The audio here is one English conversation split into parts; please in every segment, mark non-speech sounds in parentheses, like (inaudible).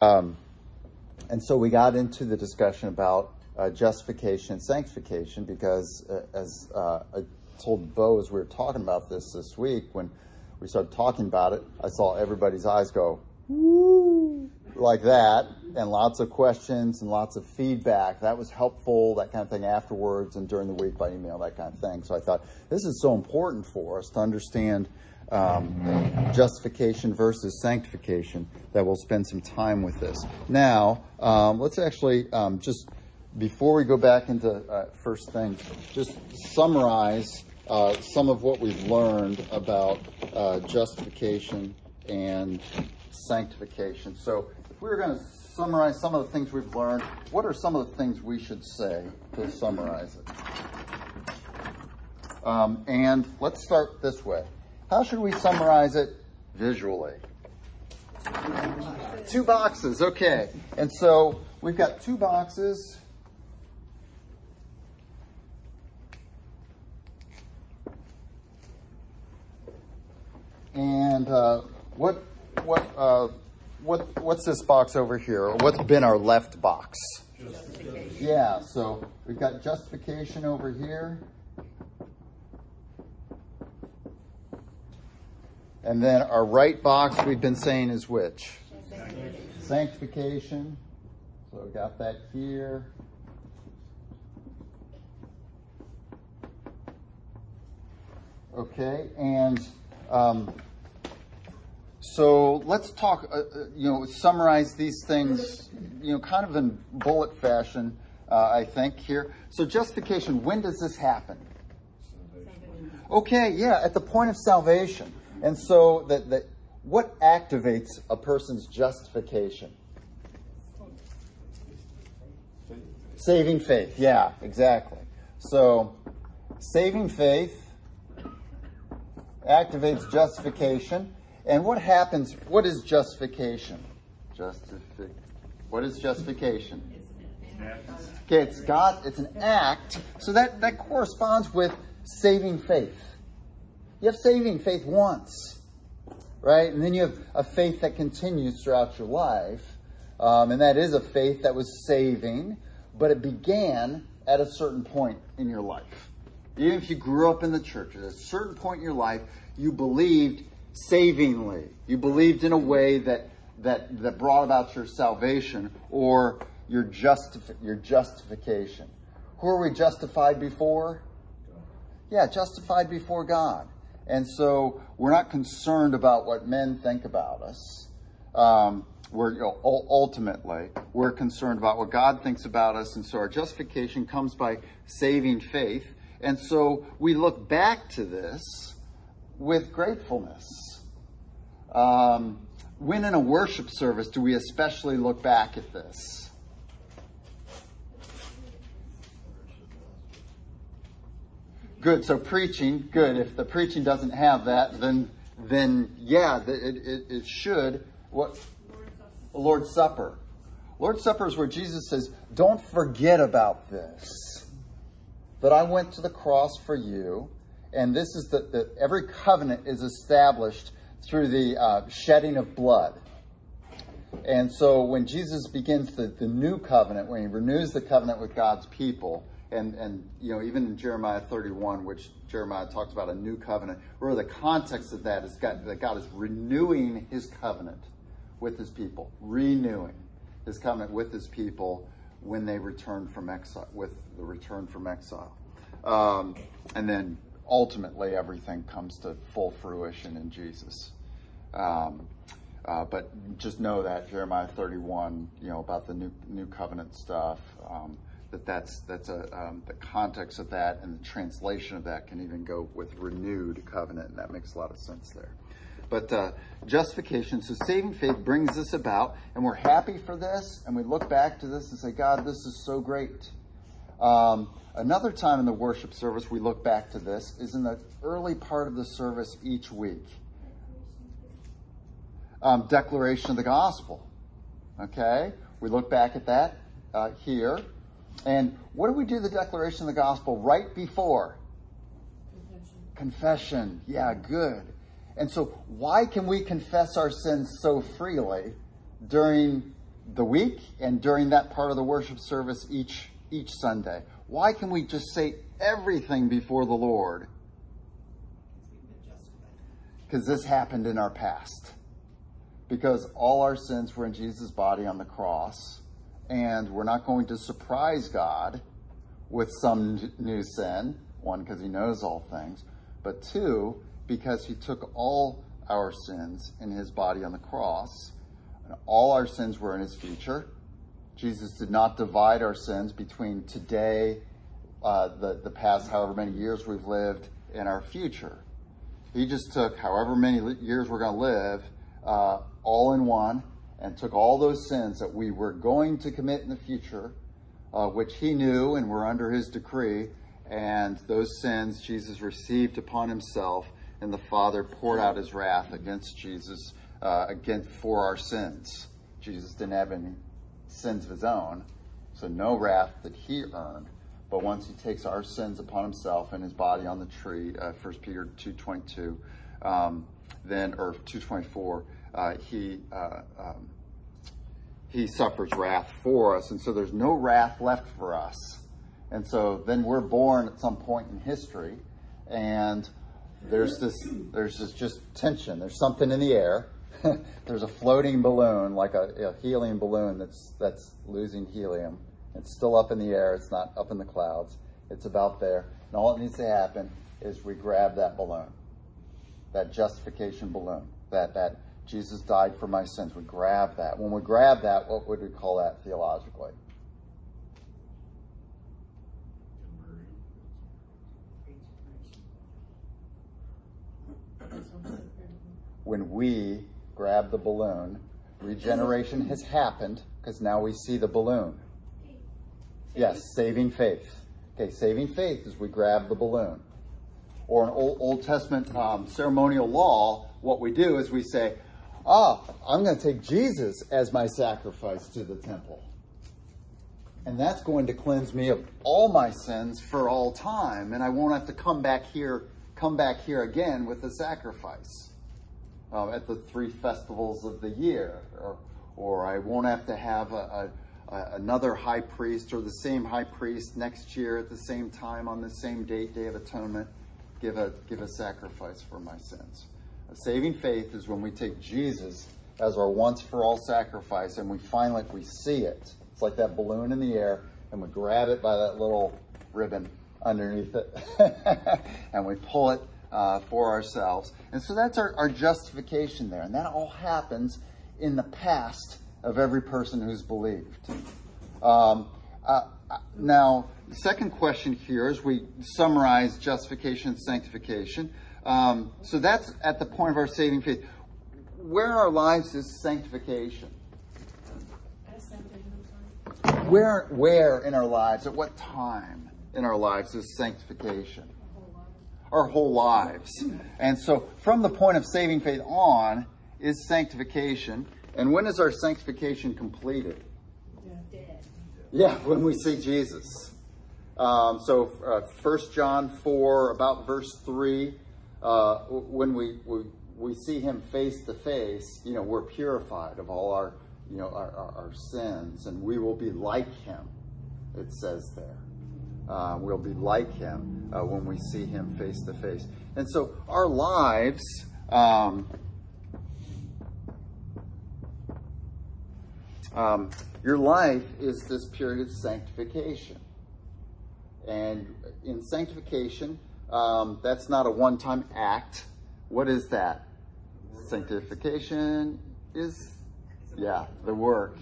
Um, and so we got into the discussion about uh, justification and sanctification because, uh, as uh, I told Bo as we were talking about this this week, when we started talking about it, I saw everybody's eyes go, woo, like that, and lots of questions and lots of feedback. That was helpful, that kind of thing afterwards and during the week by email, that kind of thing. So I thought this is so important for us to understand um, justification versus sanctification that we'll spend some time with this. Now, um, let's actually um, just, before we go back into uh, first things, just summarize uh, some of what we've learned about uh, justification and sanctification. So, if we were going to summarize some of the things we've learned, what are some of the things we should say to summarize it? Um, and let's start this way. How should we summarize it visually? Two boxes, okay. And so we've got two boxes. And uh, what what uh, what what's this box over here? What's been our left box? Yeah. So we've got justification over here. And then our right box we've been saying is which? Sanctification. Sanctification. So we got that here. Okay, and um, so let's talk, uh, uh, you know, summarize these things, you know, kind of in bullet fashion, uh, I think, here. So justification, when does this happen? Okay, yeah, at the point of salvation. And so that, that what activates a person's justification? Saving faith. Yeah, exactly. So saving faith activates justification. And what happens? What is justification? Justifi- What is justification? Okay, it's God. It's an act. So that that corresponds with saving faith. You have saving faith once, right? And then you have a faith that continues throughout your life. Um, and that is a faith that was saving, but it began at a certain point in your life. Even if you grew up in the church, at a certain point in your life, you believed savingly. You believed in a way that that that brought about your salvation or your justifi- your justification. Who are we justified before? Yeah, justified before God. And so we're not concerned about what men think about us. Um, we're you know, ultimately we're concerned about what God thinks about us, and so our justification comes by saving faith. And so we look back to this with gratefulness. Um, when in a worship service do we especially look back at this? Good. So preaching, good. If the preaching doesn't have that, then then yeah, it, it, it should. What? Lord's Supper. Lord's Supper is where Jesus says, "Don't forget about this. That I went to the cross for you, and this is that the, every covenant is established through the uh, shedding of blood." And so when Jesus begins the, the new covenant, when he renews the covenant with God's people, and and you know even in Jeremiah 31, which Jeremiah talks about a new covenant, where the context of that is God, that God is renewing His covenant with His people, renewing His covenant with His people when they return from exile, with the return from exile, um, and then ultimately everything comes to full fruition in Jesus. Um, uh, but just know that Jeremiah 31, you know, about the new new covenant stuff. Um, that that's that's a um, the context of that and the translation of that can even go with renewed covenant, and that makes a lot of sense there. But uh, justification, so saving faith brings this about, and we're happy for this, and we look back to this and say, God, this is so great. Um, another time in the worship service we look back to this is in the early part of the service each week. Um, declaration of the gospel. Okay, we look back at that uh, here. And what do we do the declaration of the gospel right before? Confession. Confession. Yeah, good. And so, why can we confess our sins so freely during the week and during that part of the worship service each each Sunday? Why can we just say everything before the Lord? Because this happened in our past. Because all our sins were in Jesus' body on the cross, and we're not going to surprise God with some new sin. One, because He knows all things, but two, because He took all our sins in His body on the cross, and all our sins were in His future. Jesus did not divide our sins between today, uh, the, the past however many years we've lived, and our future. He just took however many years we're going to live, uh, all in one, and took all those sins that we were going to commit in the future, uh, which he knew and were under his decree, and those sins Jesus received upon himself, and the Father poured out his wrath against Jesus, uh, for our sins. Jesus didn't have any sins of his own, so no wrath that he earned. But once he takes our sins upon himself and his body on the tree, uh, 1 Peter 2.22, um, then, or 2.24, uh, he, uh, um, he suffers wrath for us. And so there's no wrath left for us. And so then we're born at some point in history and there's this, there's this just tension. There's something in the air. (laughs) there's a floating balloon, like a, a helium balloon that's, that's losing helium it's still up in the air. It's not up in the clouds. It's about there. And all that needs to happen is we grab that balloon, that justification balloon, that, that Jesus died for my sins. We grab that. When we grab that, what would we call that theologically? When we grab the balloon, regeneration has happened because now we see the balloon. Yes, saving faith. Okay, saving faith is we grab the balloon. Or an Old, Old Testament um, ceremonial law, what we do is we say, ah, I'm going to take Jesus as my sacrifice to the temple. And that's going to cleanse me of all my sins for all time. And I won't have to come back here, come back here again with the sacrifice uh, at the three festivals of the year. Or, or I won't have to have a, a uh, another high priest or the same high priest next year at the same time on the same date, Day of Atonement, give a, give a sacrifice for my sins. Saving faith is when we take Jesus as our once for all sacrifice and we finally we see it. It's like that balloon in the air and we grab it by that little ribbon underneath it (laughs) and we pull it uh, for ourselves. And so that's our, our justification there. And that all happens in the past of every person who's believed. Um, uh, now, the second question here is we summarize justification and sanctification. Um, so that's at the point of our saving faith. Where in our lives is sanctification? Where, where in our lives, at what time in our lives is sanctification? Our whole lives. And so from the point of saving faith on is sanctification. And when is our sanctification completed? Yeah, when we see Jesus. Um, so, uh, 1 John 4, about verse 3, uh, when we, we, we see him face to face, you know, we're purified of all our, you know, our, our, our sins, and we will be like him, it says there. Uh, we'll be like him uh, when we see him face to face. And so our lives, um, Um, your life is this period of sanctification. And in sanctification, um, that's not a one time act. What is that? Sanctification is, yeah, the work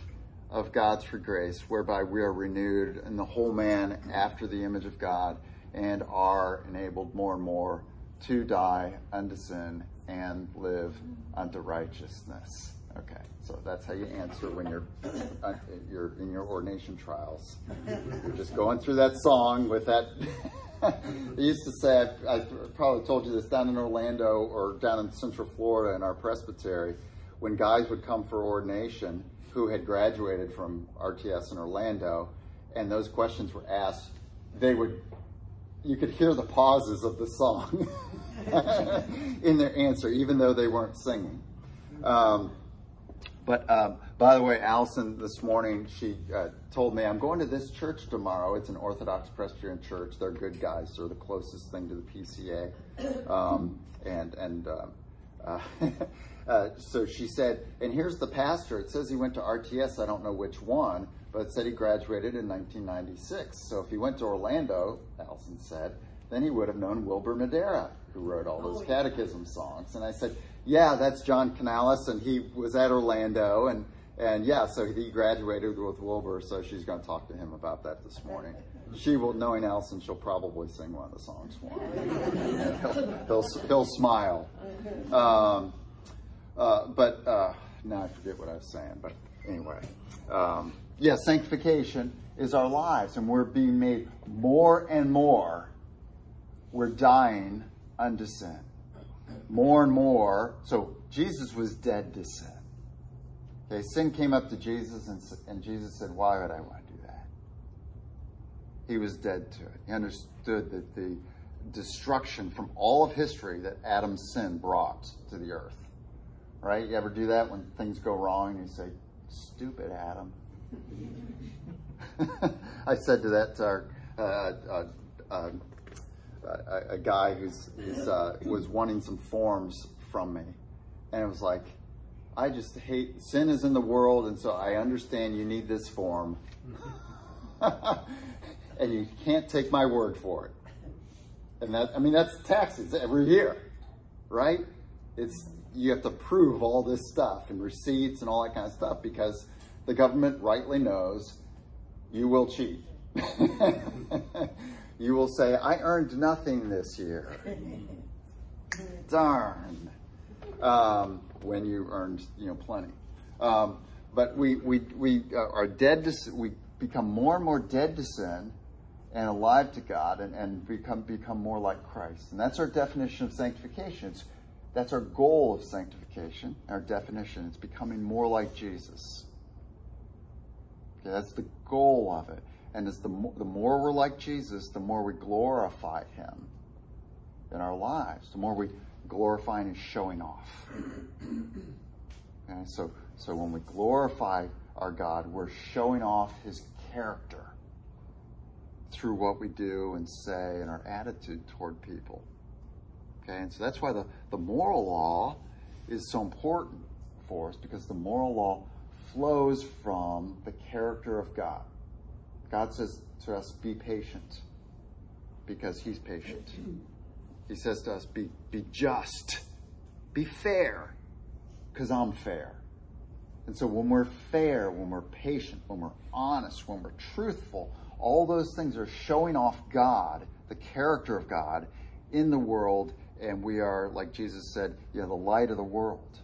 of God's free grace, whereby we are renewed in the whole man after the image of God and are enabled more and more to die unto sin and live unto righteousness. Okay, so that's how you answer when you're uh, you're in your ordination trials. You're just going through that song with that. (laughs) I used to say, I, I probably told you this down in Orlando or down in Central Florida in our presbytery, when guys would come for ordination who had graduated from RTS in Orlando, and those questions were asked, they would, you could hear the pauses of the song (laughs) in their answer, even though they weren't singing. Um, but um, By the way, Allison this morning she uh, told me I'm going to this church tomorrow. It's an Orthodox Presbyterian church. They're good guys. They're the closest thing to the PCA, um, and and uh, uh, (laughs) uh, so she said, and here's the pastor. It says he went to RTS. I don't know which one, but it said he graduated in 1996. So if he went to Orlando, Allison said, then he would have known Wilbur Madera, who wrote all those oh, catechism songs. And I said, yeah, that's John Canales, and he was at Orlando, and and yeah, so he graduated with Wilbur, so she's going to talk to him about that this morning. She will, knowing Allison, she'll probably sing one of the songs for him. (laughs) he'll, he'll, he'll, smile. Um, uh, but uh, now I forget what I was saying, but anyway. Um, yeah, sanctification is our lives, and we're being made more and more. We're dying unto sin. More and more. So Jesus was dead to sin. Okay, sin came up to Jesus, and, and Jesus said, Why would I want to do that? He was dead to it. He understood that the destruction from all of history that Adam's sin brought to the earth. Right? You ever do that when things go wrong you say, Stupid Adam. (laughs) I said to that to our, uh, uh, uh, a, guy who's uh, was wanting some forms from me, and it was like, I just hate sin is in the world, and so I understand you need this form. (laughs) and you can't take my word for it. And that I mean that's taxes every year, right? It's you have to prove all this stuff and receipts and all that kind of stuff because the government rightly knows you will cheat. (laughs) you will say, I earned nothing this year. (laughs) Darn. Um, when you earned you know plenty. Um, but we we we uh, are dead to we become more and more dead to sin and alive to God and, and become become more like Christ. And that's our definition of sanctification. It's, that's our goal of sanctification. Our definition. It's becoming more like Jesus. Okay, that's the goal of it. And as the the more we're like Jesus, the more we glorify Him in our lives. The more we glorifying is showing off. Okay, so, so when we glorify our God, we're showing off his character through what we do and say and our attitude toward people. Okay, and so that's why the, the moral law is so important for us because the moral law flows from the character of God. God says to us, be patient because he's patient. He says to us, be, be just, be fair, because I'm fair. And so when we're fair, when we're patient, when we're honest, when we're truthful, all those things are showing off God, the character of God in the world. And we are, like Jesus said, you know, the light of the world.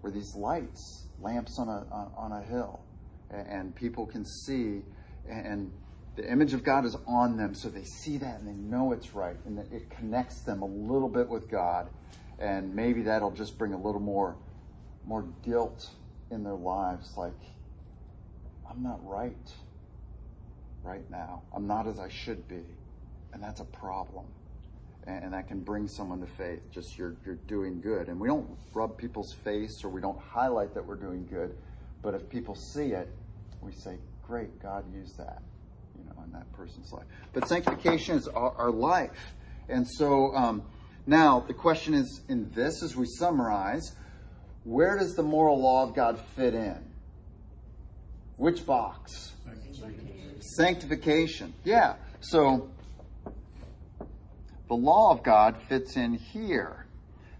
We're these lights, lamps on a, on, a hill. And people can see and the image of God is on them, so they see that and they know it's right, and that it connects them a little bit with God, and maybe that'll just bring a little more, more guilt in their lives. Like, I'm not right, right now. I'm not as I should be, and that's a problem, and, and that can bring someone to faith. Just you're you're doing good, and we don't rub people's face or we don't highlight that we're doing good, but if people see it, we say, "Great, God used that." You know, in that person's life. But sanctification is our, our life. And so um, now the question is in this, as we summarize, where does the moral law of God fit in? Which box? Sanctification. Sanctification. Yeah. So the law of God fits in here.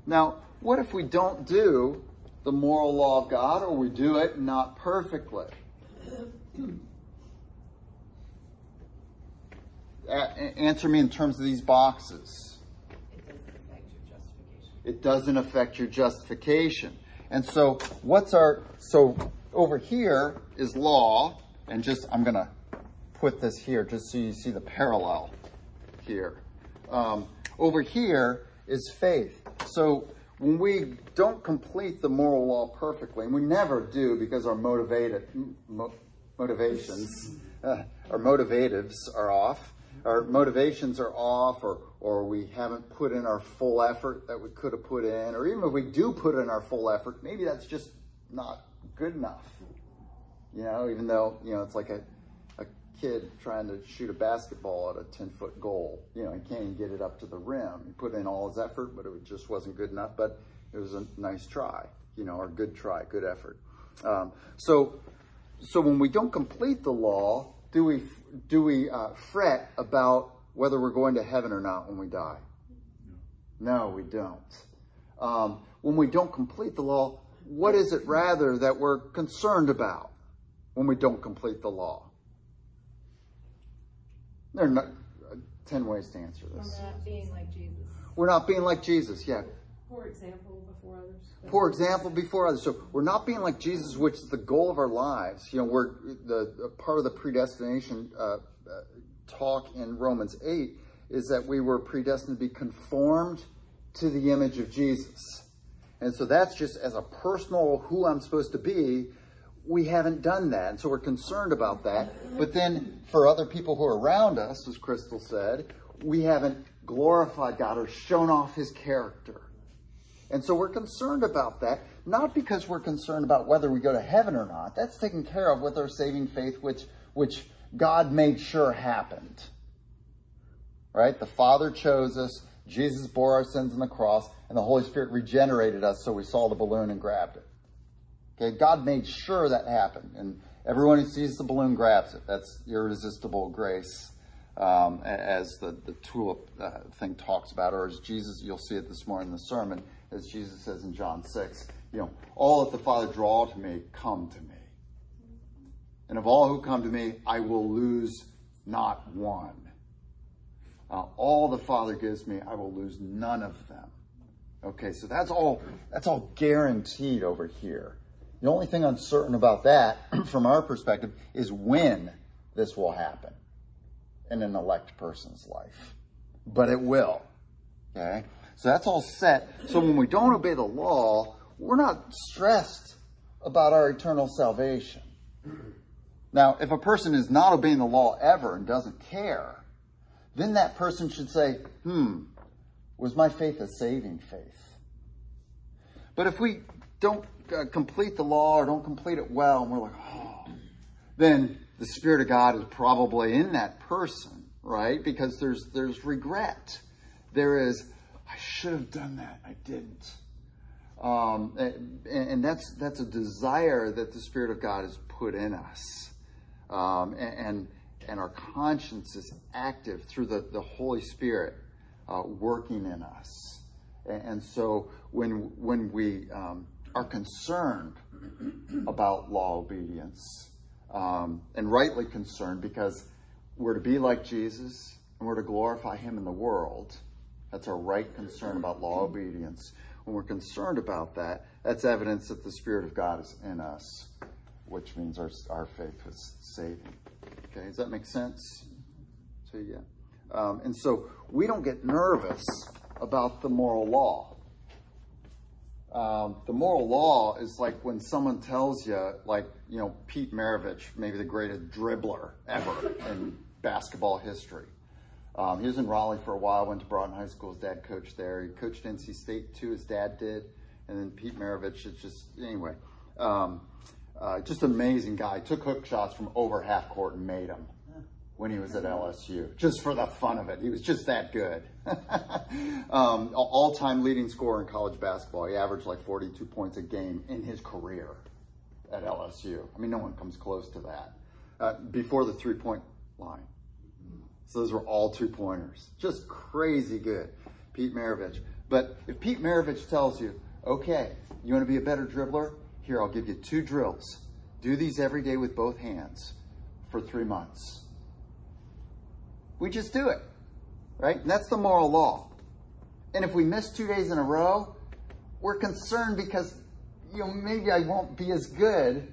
Now, what if we don't do the moral law of God or we do it not perfectly? Answer me in terms of these boxes. It doesn't affect your justification. And so what's our, so over here is law, and just, I'm going to put this here just so you see the parallel here. Um, over here is faith. So when we don't complete the moral law perfectly, and we never do because our motivated, mo- motivations, uh, (laughs) our motivatives are off, our motivations are off or, or we haven't put in our full effort that we could have put in, or even if we do put in our full effort, maybe that's just not good enough. You know, even though, you know, it's like a, a kid trying to shoot a basketball at a 10 foot goal. You know, he can't even get it up to the rim. He put in all his effort, but it just wasn't good enough. But it was a nice try, you know, or good try, good effort. Um, so, so when we don't complete the law, do we do we uh, fret about whether we're going to heaven or not when we die? No, we don't. Um, when we don't complete the law, what is it rather that we're concerned about when we don't complete the law? There are not, uh, 10 ways to answer this. We're not being like Jesus. We're not being like Jesus, yeah. Poor example before others. Poor example before others. So we're not being like Jesus, which is the goal of our lives. You know, we're the, the part of the predestination uh, uh, talk in Romans 8 is that we were predestined to be conformed to the image of Jesus. And so that's just as a personal who I'm supposed to be. We haven't done that. And so we're concerned about that. But then for other people who are around us, as Crystal said, we haven't glorified God or shown off his character. And so we're concerned about that, not because we're concerned about whether we go to heaven or not. That's taken care of with our saving faith, which, which God made sure happened. Right? The Father chose us. Jesus bore our sins on the cross, and the Holy Spirit regenerated us so we saw the balloon and grabbed it. Okay, God made sure that happened, and everyone who sees the balloon grabs it. That's irresistible grace, um, as the, the tulip uh, thing talks about, or as Jesus, you'll see it this morning in the sermon, as Jesus says in John 6, you know, all that the Father draw to me, come to me. And of all who come to me, I will lose not one. Uh, all the Father gives me, I will lose none of them. Okay, so that's all that's all guaranteed over here. The only thing uncertain about that, (clears throat) from our perspective, is when this will happen in an elect person's life. But it will. Okay? So that's all set. So when we don't obey the law, we're not stressed about our eternal salvation. Now, if a person is not obeying the law ever and doesn't care, then that person should say, hmm, was my faith a saving faith? But if we don't uh, complete the law or don't complete it well, and we're like, oh, then the Spirit of God is probably in that person, right? Because there's there's regret. There is, I should have done that, I didn't. Um, and, and, that's that's a desire that the Spirit of God has put in us, um, and, and our conscience is active through the, the Holy Spirit uh, working in us. And, and, so when when we um, are concerned about law obedience, um, and rightly concerned because we're to be like Jesus and we're to glorify Him in the world. That's our right concern about law obedience. When we're concerned about that, that's evidence that the Spirit of God is in us, which means our, our faith is saving. Okay, does that make sense? So, yeah. Um, and so we don't get nervous about the moral law. Um, the moral law is like when someone tells you, like, you know, Pete Maravich, maybe the greatest dribbler ever in basketball history. Um, he was in Raleigh for a while, went to Broughton High School. His dad coached there. He coached NC State too, his dad did. And then Pete Maravich is just, anyway, um, uh, just amazing guy. Took hook shots from over half court and made them when he was at LSU, just for the fun of it. He was just that good. (laughs) um, all time leading scorer in college basketball. He averaged like 42 points a game in his career at LSU. I mean, no one comes close to that. Uh, before the three point line. So those were all two pointers. Just crazy good. Pete Maravich. But if Pete Maravich tells you, okay, you want to be a better dribbler? Here, I'll give you two drills. Do these every day with both hands for three months. We just do it, right? And that's the moral law. And if we miss two days in a row, we're concerned because, you know, maybe I won't be as good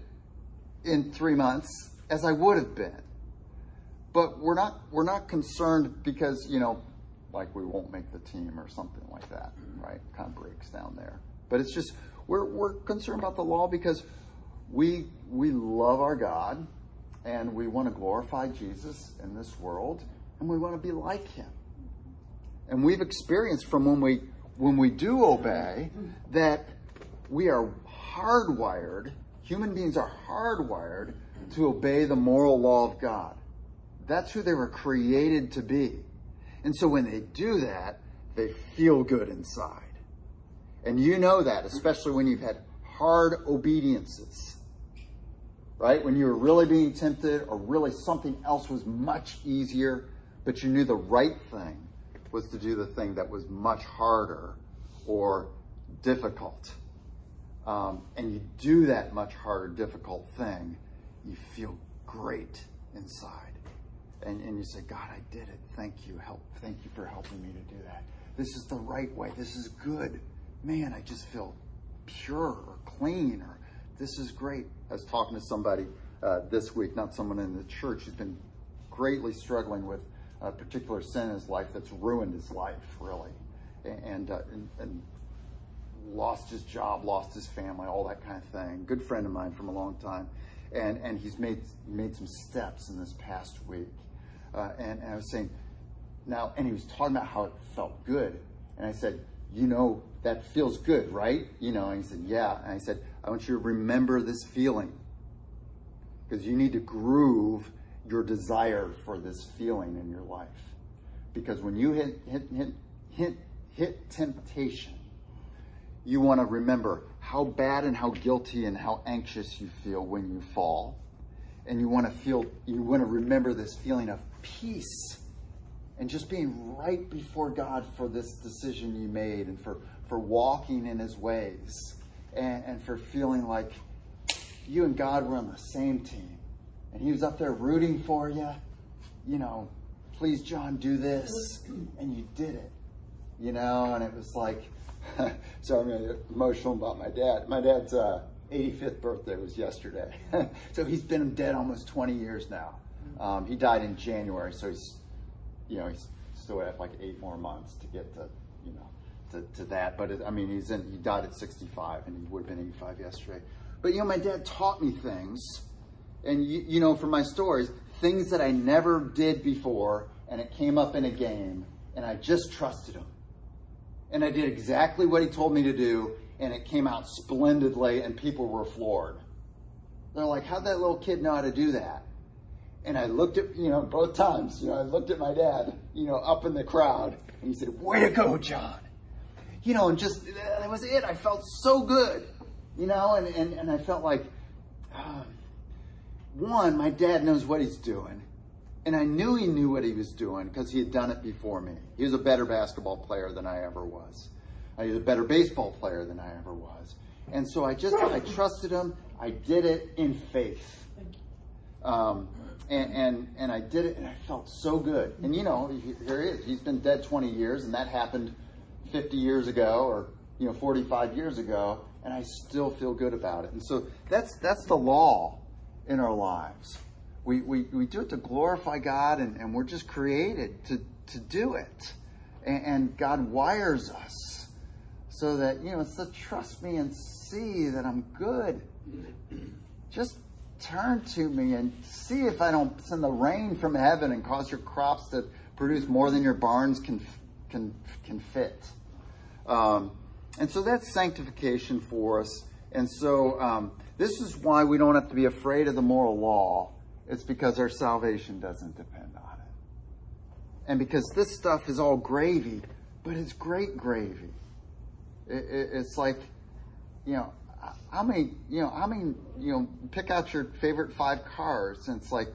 in three months as I would have been. But we're not we're not concerned because, you know, like we won't make the team or something like that, right? Kind of breaks down there. But it's just we're we're concerned about the law because we we love our God and we want to glorify Jesus in this world and we want to be like him. And we've experienced from when we when we do obey that we are hardwired Human beings are hardwired to obey the moral law of God. That's who they were created to be. And so when they do that, they feel good inside. And you know that, especially when you've had hard obediences. Right? When you were really being tempted or really something else was much easier, but you knew the right thing was to do the thing that was much harder or difficult. Um, and you do that much harder, difficult thing, you feel great inside. And, and you say, God, I did it. Thank you. Help. Thank you for helping me to do that. This is the right way. This is good. Man, I just feel pure or clean or this is great. I was talking to somebody uh, this week, not someone in the church, who's been greatly struggling with a particular sin in his life that's ruined his life, really. And, uh, and, and lost his job, lost his family, all that kind of thing. Good friend of mine from a long time. And, and he's made, made some steps in this past week. Uh, and, and I was saying, now, and he was talking about how it felt good. And I said, you know, that feels good, right? You know, and he said, yeah. And I said, I want you to remember this feeling because you need to groove your desire for this feeling in your life. Because when you hit, hit, hit, hit, hit temptation, you want to remember how bad and how guilty and how anxious you feel when you fall. And you want to feel, you want to remember this feeling of peace and just being right before God for this decision you made and for, for walking in his ways and, and for feeling like you and God were on the same team and he was up there rooting for you, you know, please, John, do this. And you did it, you know, and it was like, (laughs) so I'm emotional about my dad. My dad's uh, 85th birthday was yesterday. (laughs) so he's been dead almost 20 years now. Um, he died in January, so he's you know, he's still have like eight more months to get to, you know, to, to that. But it, I mean, he's in, he died at 65 and he would have been 85 yesterday. But, you know, my dad taught me things. And, you, you know, from my stories, things that I never did before. And it came up in a game. And I just trusted him. And I did exactly what he told me to do. And it came out splendidly. And people were floored. They're like, how'd that little kid know how to do that? And I looked at, you know, both times, you know, I looked at my dad, you know, up in the crowd, and he said, Way to go, John. You know, and just, that was it. I felt so good, you know, and, and, and I felt like, um, one, my dad knows what he's doing. And I knew he knew what he was doing because he had done it before me. He was a better basketball player than I ever was. He was a better baseball player than I ever was. And so I just, I trusted him. I did it in faith. Um, and, and, and I did it and I felt so good. And you know, here he is. He's been dead 20 years and that happened 50 years ago or, you know, 45 years ago and I still feel good about it. And so that's, that's the law in our lives. We, we, we do it to glorify God and, and we're just created to, to do it. And, and God wires us so that, you know, to trust me and see that I'm good. Just turn to me and see if I don't send the rain from heaven and cause your crops to produce more than your barns can can can fit. Um, and so that's sanctification for us. And so um, this is why we don't have to be afraid of the moral law. It's because our salvation doesn't depend on it. And because this stuff is all gravy, but it's great gravy. It, it, it's like, you know, how many, you know, how many, you know, pick out your favorite five cars and it's like,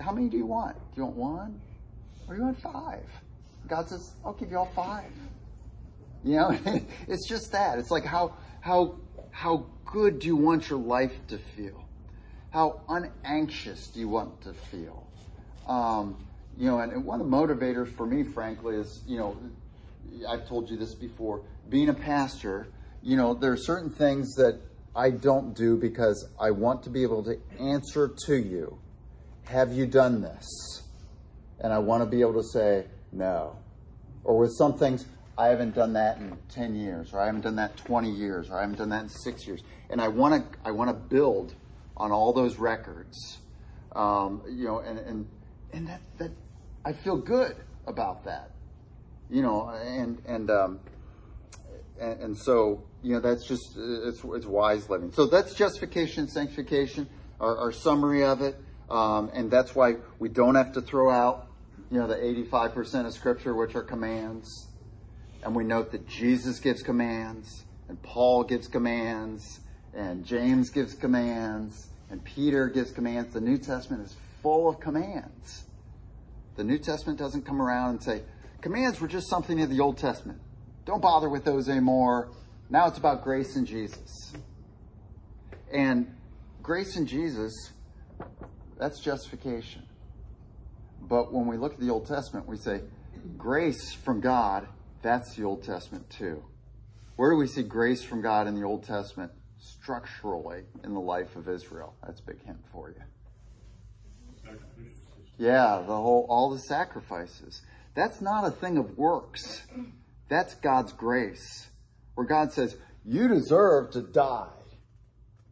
how many do you want? Do you want one? Or do you want five? God says, I'll give you all five. You know, (laughs) it's just that. It's like how, how, how good do you want your life to feel? How unanxious do you want to feel? Um, you know, and, and one of the motivators for me, frankly, is, you know, I've told you this before, being a pastor, you know, there are certain things that I don't do because I want to be able to answer to you, have you done this? And I want to be able to say, no. Or with some things, I haven't done that in 10 years, or I haven't done that 20 years, or I haven't done that in six years. And I want to, I want to build on all those records. Um, you know, and, and, and that, that, I feel good about that, you know, and, and, um, and, and so you know that's just it's it's wise living. So that's justification, sanctification, our, our summary of it, um, and that's why we don't have to throw out you know the 85% of Scripture which are commands, and we note that Jesus gives commands, and Paul gives commands, and James gives commands, and Peter gives commands. The New Testament is full of commands. The New Testament doesn't come around and say commands were just something in the Old Testament. Don't bother with those anymore. Now it's about grace and Jesus. And grace and Jesus, that's justification. But when we look at the Old Testament, we say grace from God, that's the Old Testament too. Where do we see grace from God in the Old Testament? Structurally in the life of Israel. That's a big hint for you. Yeah, the whole all the sacrifices. That's not a thing of works. That's God's grace, where God says, You deserve to die,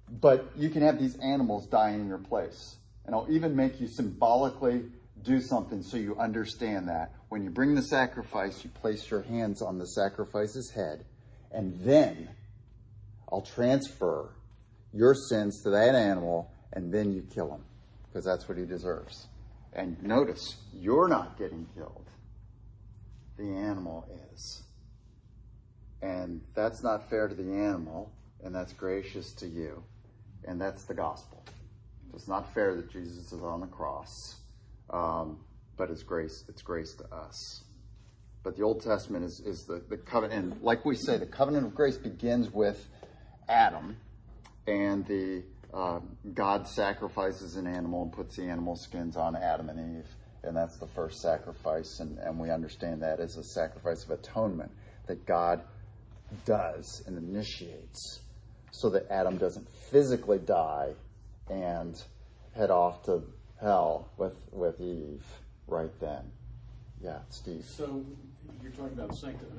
but you can have these animals die in your place. And I'll even make you symbolically do something so you understand that. When you bring the sacrifice, you place your hands on the sacrifice's head, and then I'll transfer your sins to that animal, and then you kill him, because that's what he deserves. And notice, you're not getting killed. The animal is. And that's not fair to the animal, and that's gracious to you. And that's the gospel. It's not fair that Jesus is on the cross, um, but it's grace. It's grace to us. But the Old Testament is, is the, the covenant. And like we say, the covenant of grace begins with Adam, and the uh, God sacrifices an animal and puts the animal skins on Adam and Eve. And that's the first sacrifice, and, and we understand that as a sacrifice of atonement that God does and initiates so that Adam doesn't physically die and head off to hell with, with Eve right then. Yeah, Steve. So you're talking about sanctity.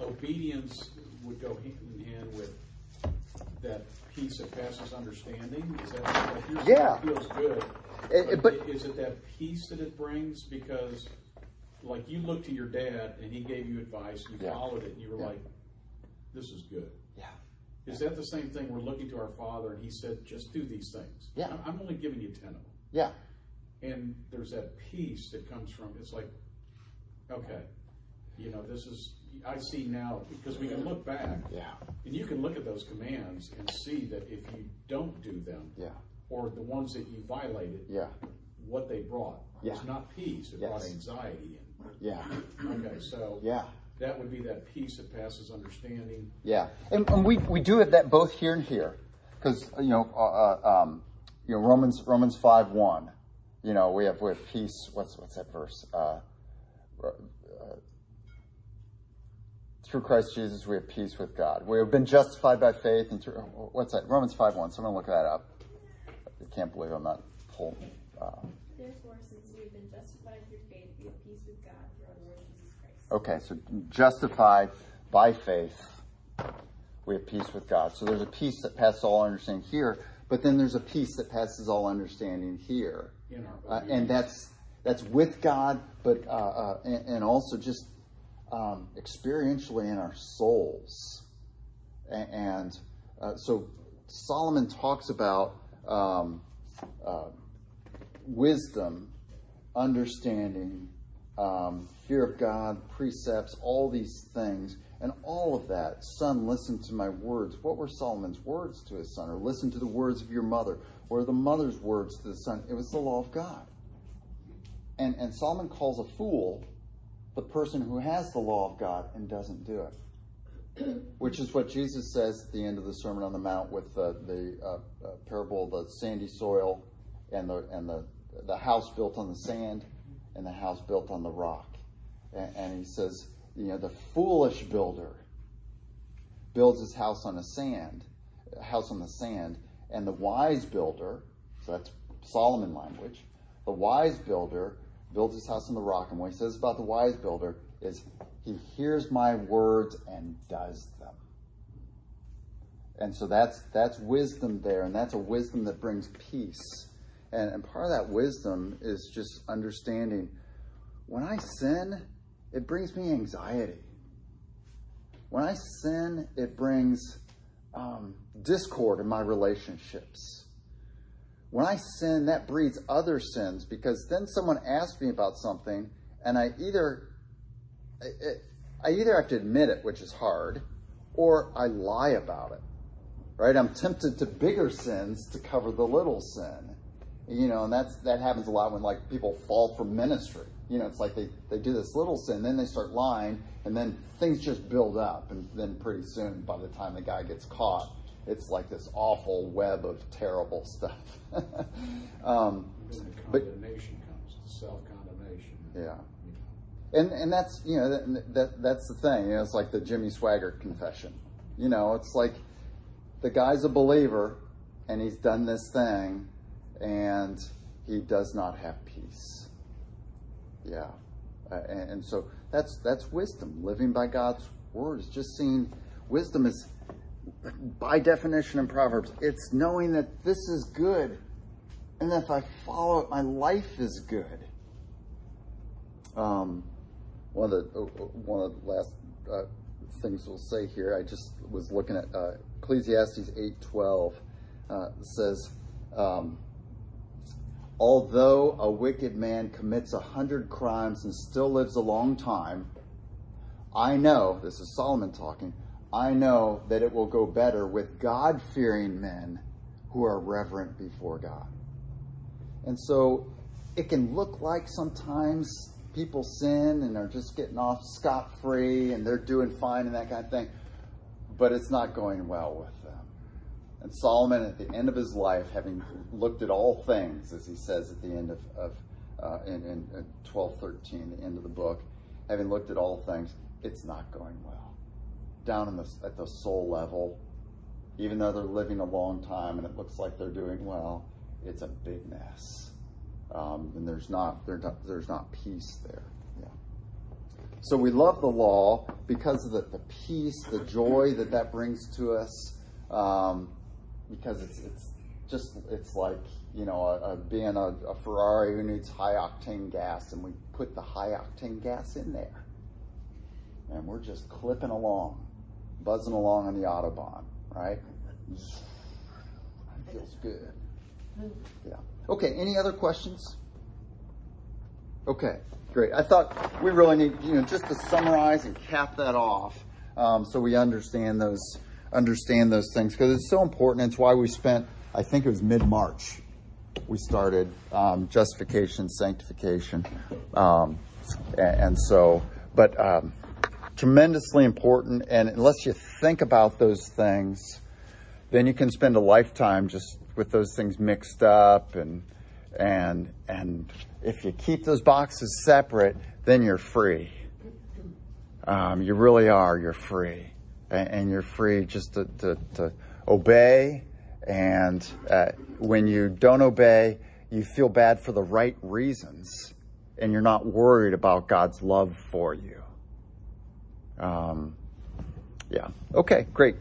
Obedience would go hand in hand with that peace that passes understanding. Is that like Yeah. it feels good? It- it- but- is it that peace that it brings? Because like you looked to your dad and he gave you advice, and you Yeah. followed it, and you were Yeah. like, "This is good." Yeah. Is that the same thing? We're looking to our Father, and He said, "Just do these things." Yeah. I'm- only giving you ten of them. Yeah. and there's that peace that comes from it's like okay you know this is i see now because we can look back Yeah. and you can look at those commands and see that if you don't do them Yeah. or the ones that you violated Yeah. what they brought Yeah. was not peace it Yes. brought anxiety Yeah. okay so Yeah. That would be that peace that passes understanding Yeah, and, and we, we do have that both here and here, because you know, uh, uh, um, you know Romans Romans five one, you know we have we have peace. What's what's that verse? Uh, uh, through Christ Jesus, we have peace with God. We have been justified by faith, and through what's that? Romans five one. Someone look that up. I can't believe I'm not pulling. Uh, Therefore, since we have been justified through faith, we have peace with God through our Lord Jesus Christ. Okay, so justified by faith, we have peace with God. So there's a peace that passes all understanding here, but then there's a peace that passes all understanding here, uh, and that's that's with God, but uh, uh, and, and also just um, experientially in our souls, A- and uh, so Solomon talks about um, uh, wisdom understanding, um, fear of God, precepts, all these things, and all of that. Son, listen to my words. What were Solomon's words to his son? Or listen to the words of your mother. Or the mother's words to the son? It was the law of God. And, and Solomon calls a fool the person who has the law of God and doesn't do it. (clears throat) Which is what Jesus says at the end of the Sermon on the Mount with the, the uh, uh, parable of the sandy soil and the and the the house built on the sand and the house built on the rock. And, and he says, you know, the foolish builder builds his house on the sand, house on the sand, and the wise builder, so that's Solomon language, the wise builder builds his house on the rock. And what he says about the wise builder is he hears my words and does them. And so that's that's wisdom there, and that's a wisdom that brings peace. And, and part of that wisdom is just understanding when I sin, it brings me anxiety. When I sin, it brings um, discord in my relationships. When I sin, that breeds other sins because then someone asks me about something, and I either I, I either have to admit it, which is hard, or I lie about it. Right? I'm tempted to bigger sins to cover the little sin. You know, and that's that happens a lot when like people fall from ministry. You know, it's like they, they do this little sin, then they start lying, and then things just build up, and then pretty soon, by the time the guy gets caught, it's like this awful web of terrible stuff. (laughs) um, But- condemnation comes, the self-condemnation. yeah. And and that's you know that, that that's the thing. You know, it's like the Jimmy Swaggart confession. You know, it's like the guy's a believer and he's done this thing and he does not have peace. Yeah. Uh, and, and so that's that's wisdom. Living by God's word is just seeing wisdom is by definition in Proverbs, it's knowing that this is good and that if I follow it, my life is good. Um, one of the uh, one of the last uh, things we'll say here, I just was looking at uh, Ecclesiastes eight twelve uh, says, um, although a wicked man commits a hundred crimes and still lives a long time, I know this is Solomon talking. I know that it will go better with God fearing men who are reverent before God. And so it can look like sometimes people sin and are just getting off scot free and they're doing fine and that kind of thing, but it's not going well with. And Solomon, at the end of his life, having looked at all things, as he says at the end of, of uh, in, in, in 1213, the end of the book, having looked at all things, it's not going well. Down in the, at the soul level, even though they're living a long time and it looks like they're doing well, it's a big mess. Um, and there's not, not there's not peace there. Yeah. So we love the law because of the, the peace, the joy that that brings to us. Um, because it's it's just it's like you know a, a, being a, a Ferrari who needs high octane gas, and we put the high octane gas in there, and we're just clipping along, buzzing along on the autobahn, right? Feels good. Yeah. Okay. Any other questions? Okay. Great. I thought we really need you know just to summarize and cap that off, um, so we understand those understand those things because it's so important. It's why we spent I think it was mid March we started um, justification, sanctification, um, and, and, so but um, tremendously important. And unless you think about those things, then you can spend a lifetime just with those things mixed up and and and if you keep those boxes separate, then you're free. Um, you really are. You're free, and, and you're free just to, to, to obey. And uh, when you don't obey, you feel bad for the right reasons, and you're not worried about God's love for you. Um, yeah. Okay. Great.